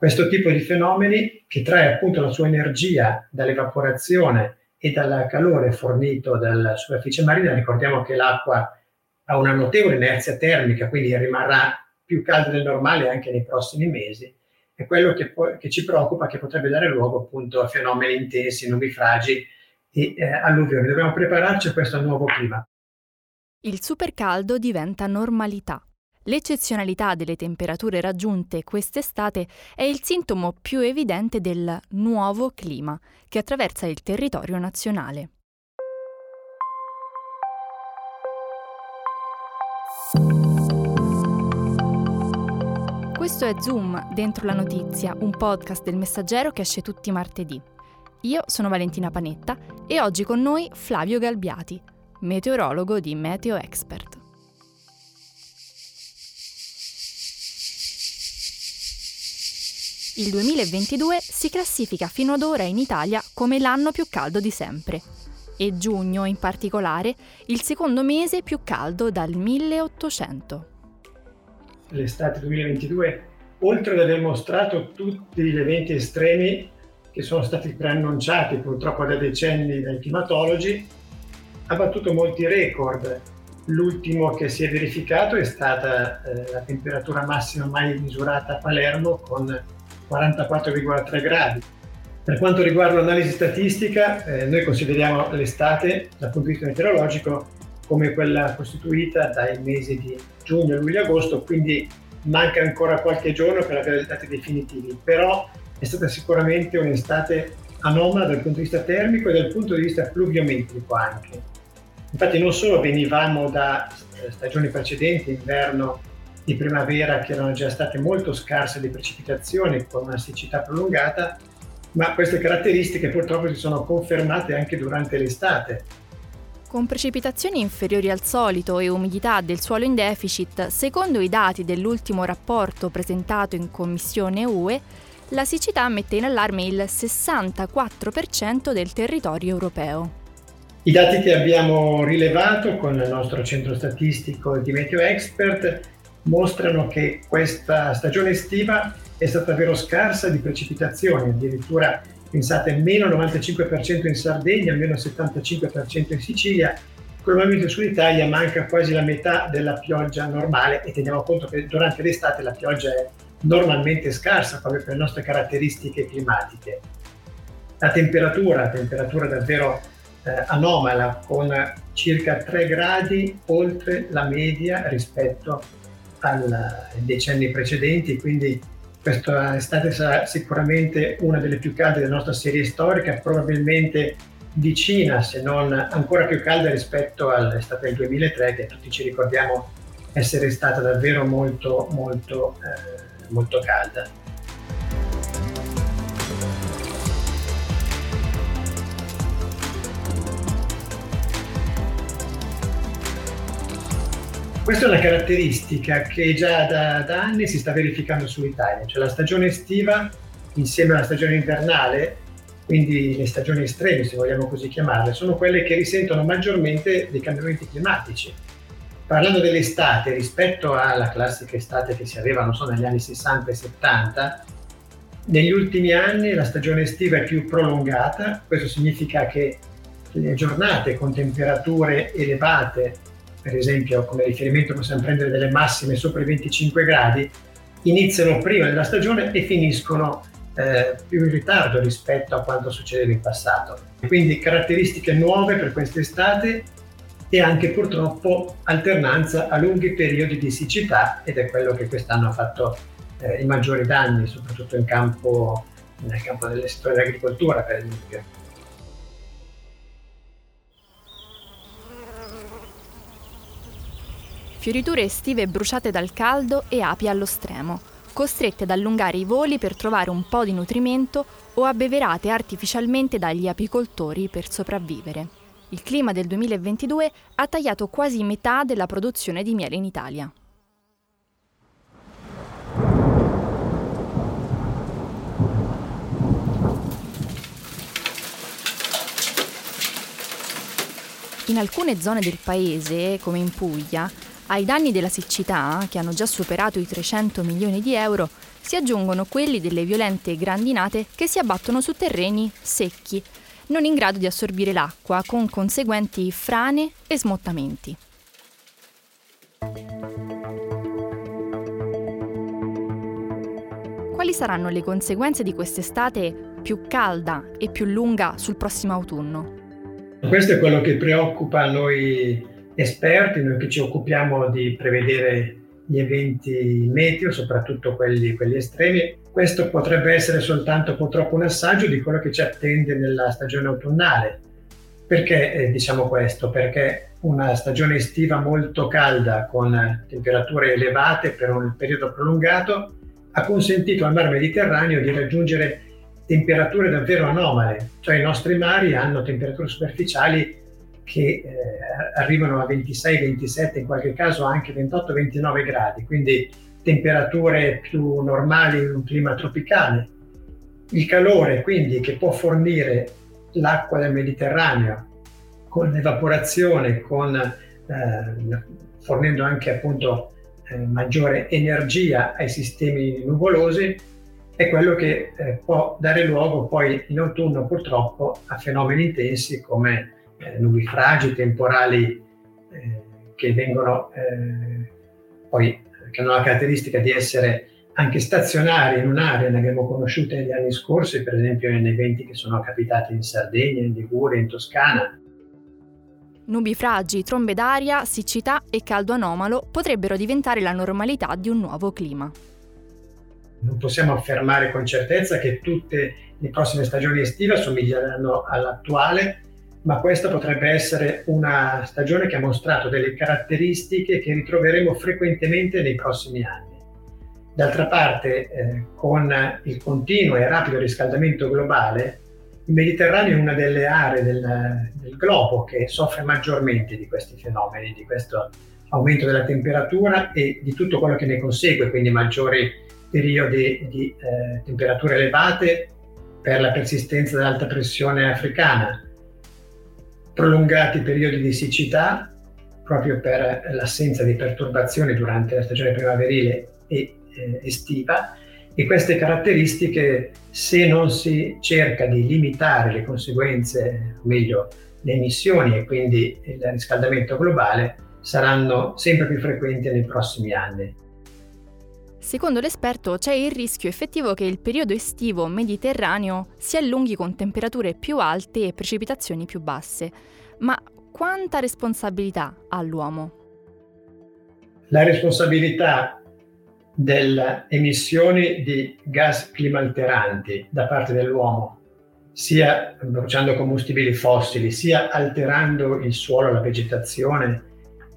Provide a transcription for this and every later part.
Questo tipo di fenomeni, che trae appunto la sua energia dall'evaporazione e dal calore fornito dalla superficie marina, ricordiamo che l'acqua ha una notevole inerzia termica, quindi rimarrà più calda del normale anche nei prossimi mesi, è quello che, po- che ci preoccupa, che potrebbe dare luogo appunto a fenomeni intensi, nubifragi e eh, alluvioni. Dobbiamo prepararci a questo nuovo clima. Il supercaldo diventa normalità. L'eccezionalità delle temperature raggiunte quest'estate è il sintomo più evidente del nuovo clima che attraversa il territorio nazionale. Questo è Zoom, dentro la notizia, un podcast del messaggero che esce tutti i martedì. Io sono Valentina Panetta e oggi con noi Flavio Galbiati, meteorologo di Meteo Expert. Il 2022 si classifica fino ad ora in Italia come l'anno più caldo di sempre e giugno in particolare il secondo mese più caldo dal 1800 l'estate 2022, oltre ad aver mostrato tutti gli eventi estremi che sono stati preannunciati purtroppo da decenni dai climatologi, ha battuto molti record. L'ultimo che si è verificato è stata eh, la temperatura massima mai misurata a Palermo con 44,3 gradi. Per quanto riguarda l'analisi statistica, eh, noi consideriamo l'estate dal punto di vista meteorologico come quella costituita dai mesi di giugno, luglio, agosto, quindi manca ancora qualche giorno per avere i dati definitivi, però è stata sicuramente un'estate anomala dal punto di vista termico e dal punto di vista pluviometrico anche. Infatti non solo venivamo da eh, stagioni precedenti, inverno e primavera, che erano già state molto scarse di precipitazioni con una siccità prolungata, ma queste caratteristiche purtroppo si sono confermate anche durante l'estate con precipitazioni inferiori al solito e umidità del suolo in deficit, secondo i dati dell'ultimo rapporto presentato in Commissione UE, la siccità mette in allarme il 64% del territorio europeo. I dati che abbiamo rilevato con il nostro centro statistico di Meteo Expert mostrano che questa stagione estiva è stata davvero scarsa di precipitazioni, addirittura pensate meno 95% in Sardegna, meno 75% in Sicilia, probabilmente sul Italia manca quasi la metà della pioggia normale e teniamo conto che durante l'estate la pioggia è normalmente scarsa proprio per le nostre caratteristiche climatiche. La temperatura, temperatura davvero eh, anomala con circa 3 gradi oltre la media rispetto ai decenni precedenti, quindi questa estate sarà sicuramente una delle più calde della nostra serie storica, probabilmente vicina, se non ancora più calda rispetto all'estate del 2003, che tutti ci ricordiamo essere stata davvero molto, molto, eh, molto calda. Questa è una caratteristica che già da, da, anni si sta verificando sull'Italia, cioè la stagione estiva insieme alla stagione invernale, quindi le stagioni estreme se vogliamo così chiamarle, sono quelle che risentono maggiormente dei cambiamenti climatici. Parlando dell'estate, rispetto alla classica estate che si aveva, non so, negli anni 60 e 70, negli ultimi anni la stagione estiva è più prolungata, questo significa che le giornate con temperature elevate per esempio come riferimento possiamo prendere delle massime sopra i 25 gradi, iniziano prima della stagione e finiscono eh, più in ritardo rispetto a quanto succedeva in passato. Quindi caratteristiche nuove per quest'estate e anche purtroppo alternanza a lunghi periodi di siccità ed è quello che quest'anno ha fatto eh, i maggiori danni, soprattutto campo, nel campo del settore dell'agricoltura per esempio. Fioriture estive bruciate dal caldo e api allo stremo, costrette ad allungare i voli per trovare un po' di nutrimento o abbeverate artificialmente dagli apicoltori per sopravvivere. Il clima del 2022 ha tagliato quasi metà della produzione di miele in Italia. In alcune zone del paese, come in Puglia, ai danni della siccità, che hanno già superato i 300 milioni di euro, si aggiungono quelli delle violente grandinate che si abbattono su terreni secchi, non in grado di assorbire l'acqua, con conseguenti frane e smottamenti. Quali saranno le conseguenze di quest'estate più calda e più lunga sul prossimo autunno? Questo è quello che preoccupa noi esperti, noi che ci occupiamo di prevedere gli eventi meteo, soprattutto quelli, quelli, estremi. Questo potrebbe essere soltanto purtroppo un assaggio di quello che ci attende nella stagione autunnale. Perché eh, diciamo questo? Perché una stagione estiva molto calda con temperature elevate per un periodo prolungato ha consentito al mar Mediterraneo di raggiungere temperature davvero anomale, cioè i nostri mari hanno temperature superficiali che eh, arrivano a 26, 27, in qualche caso anche 28, 29 gradi, quindi temperature più normali in un clima tropicale. Il calore quindi che può fornire l'acqua del Mediterraneo con l'evaporazione, con, eh, fornendo anche appunto eh, maggiore energia ai sistemi nuvolosi, è quello che eh, può dare luogo poi in autunno purtroppo a fenomeni intensi come eh, nubifragi temporali eh, che vengono eh, poi che hanno la caratteristica di essere anche stazionari in un'area, ne abbiamo conosciute negli anni scorsi, per esempio negli eventi che sono capitati in Sardegna, in Liguria, in Toscana. Nubifragi, trombe d'aria, siccità e caldo anomalo potrebbero diventare la normalità di un nuovo clima. Non possiamo affermare con certezza che tutte le prossime stagioni estive assomiglieranno all'attuale, ma questa potrebbe essere una stagione che ha mostrato delle caratteristiche che ritroveremo frequentemente nei prossimi anni. D'altra parte, eh, con il continuo e rapido riscaldamento globale, il Mediterraneo è una delle aree del, del globo che soffre maggiormente di questi fenomeni, di questo aumento della temperatura e di tutto quello che ne consegue, quindi maggiori periodi di eh, temperature elevate per la persistenza dell'alta pressione africana, prolungati periodi di siccità proprio per l'assenza di perturbazioni durante la stagione primaverile e eh, estiva e queste caratteristiche se non si cerca di limitare le conseguenze, o meglio le emissioni e quindi il riscaldamento globale saranno sempre più frequenti nei prossimi anni. Secondo l'esperto c'è il rischio effettivo che il periodo estivo mediterraneo si allunghi con temperature più alte e precipitazioni più basse. Ma quanta responsabilità ha l'uomo? La responsabilità delle emissioni di gas climalteranti da parte dell'uomo, sia bruciando combustibili fossili, sia alterando il suolo, la vegetazione,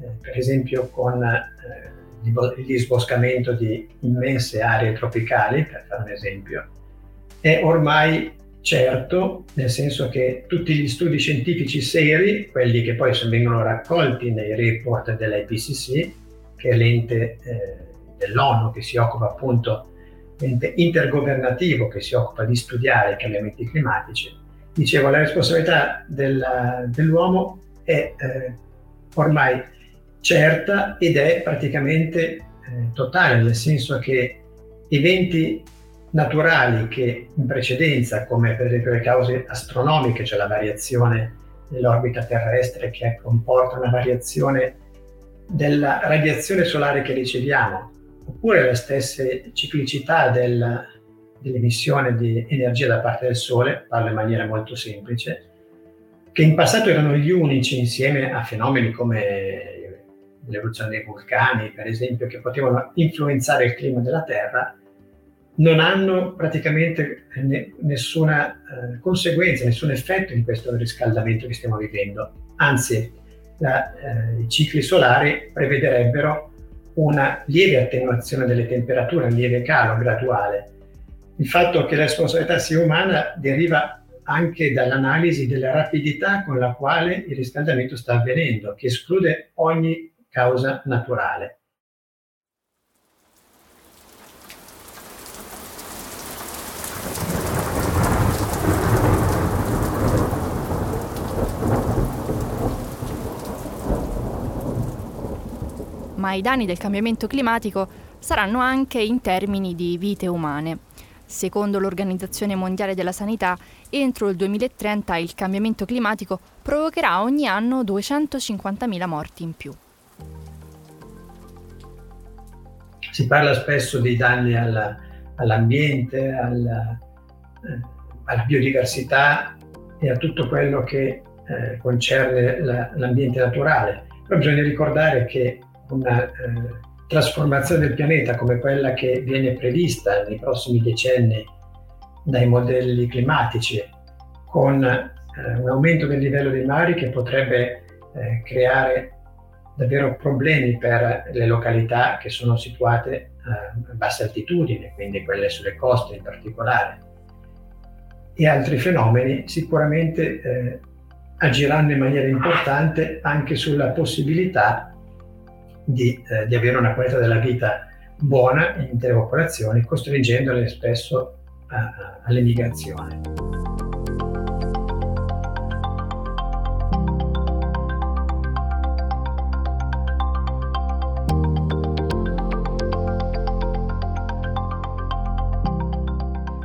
eh, per esempio con eh, il disboscamento di immense aree tropicali, per fare un esempio, è ormai certo, nel senso che tutti gli studi scientifici seri, quelli che poi vengono raccolti nei report dell'IPCC, che è l'ente eh, dell'ONU che si occupa appunto, l'ente intergovernativo che si occupa di studiare i cambiamenti climatici, dicevo, la responsabilità del, dell'uomo è eh, ormai certa ed è praticamente eh, totale, nel senso che eventi naturali che in precedenza, come per esempio le cause astronomiche, cioè la variazione dell'orbita terrestre che comporta una variazione della radiazione solare che riceviamo, oppure le stesse ciclicità del, dell'emissione di energia da parte del Sole, parlo in maniera molto semplice, che in passato erano gli unici insieme a fenomeni come l'evoluzione dei vulcani, per esempio, che potevano influenzare il clima della Terra, non hanno praticamente nessuna eh, conseguenza, nessun effetto di questo riscaldamento che stiamo vivendo. Anzi, la, eh, i cicli solari prevederebbero una lieve attenuazione delle temperature, un lieve calo graduale. Il fatto che la responsabilità sia umana deriva anche dall'analisi della rapidità con la quale il riscaldamento sta avvenendo, che esclude ogni causa naturale. ma i danni del cambiamento climatico saranno anche in termini di vite umane. Secondo l'Organizzazione Mondiale della Sanità, entro il 2030 il cambiamento climatico provocherà ogni anno 250.000 morti in più. Si parla spesso dei danni alla, all'ambiente, alla, eh, alla, biodiversità e a tutto quello che eh, concerne la, l'ambiente naturale. Però bisogna ricordare che una eh, trasformazione del pianeta come quella che viene prevista nei prossimi decenni dai modelli climatici, con eh, un aumento del livello dei mari che potrebbe eh, creare davvero problemi per le località che sono situate eh, a bassa altitudine, quindi quelle sulle coste in particolare, e altri fenomeni sicuramente eh, agiranno in maniera importante anche sulla possibilità di, eh, di avere una qualità della vita buona in intere popolazioni, costringendole spesso all'emigrazione.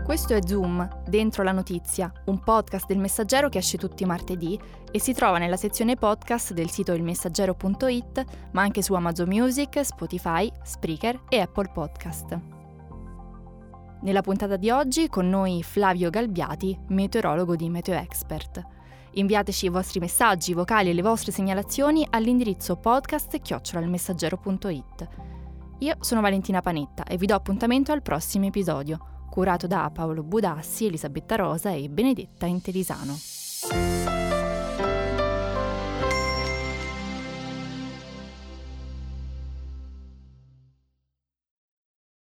Questo è Zoom, Dentro la Notizia, un podcast del Messaggero che esce tutti i martedì e si trova nella sezione podcast del sito ilmessaggero.it, ma anche su Amazon Music, Spotify, Spreaker e Apple Podcast. Nella puntata di oggi con noi Flavio Galbiati, meteorologo di Meteo Expert. Inviateci i vostri messaggi vocali e le vostre segnalazioni all'indirizzo podcast-messaggero.it. Io sono Valentina Panetta e vi do appuntamento al prossimo episodio curato da Paolo Budassi, Elisabetta Rosa e Benedetta Interisano.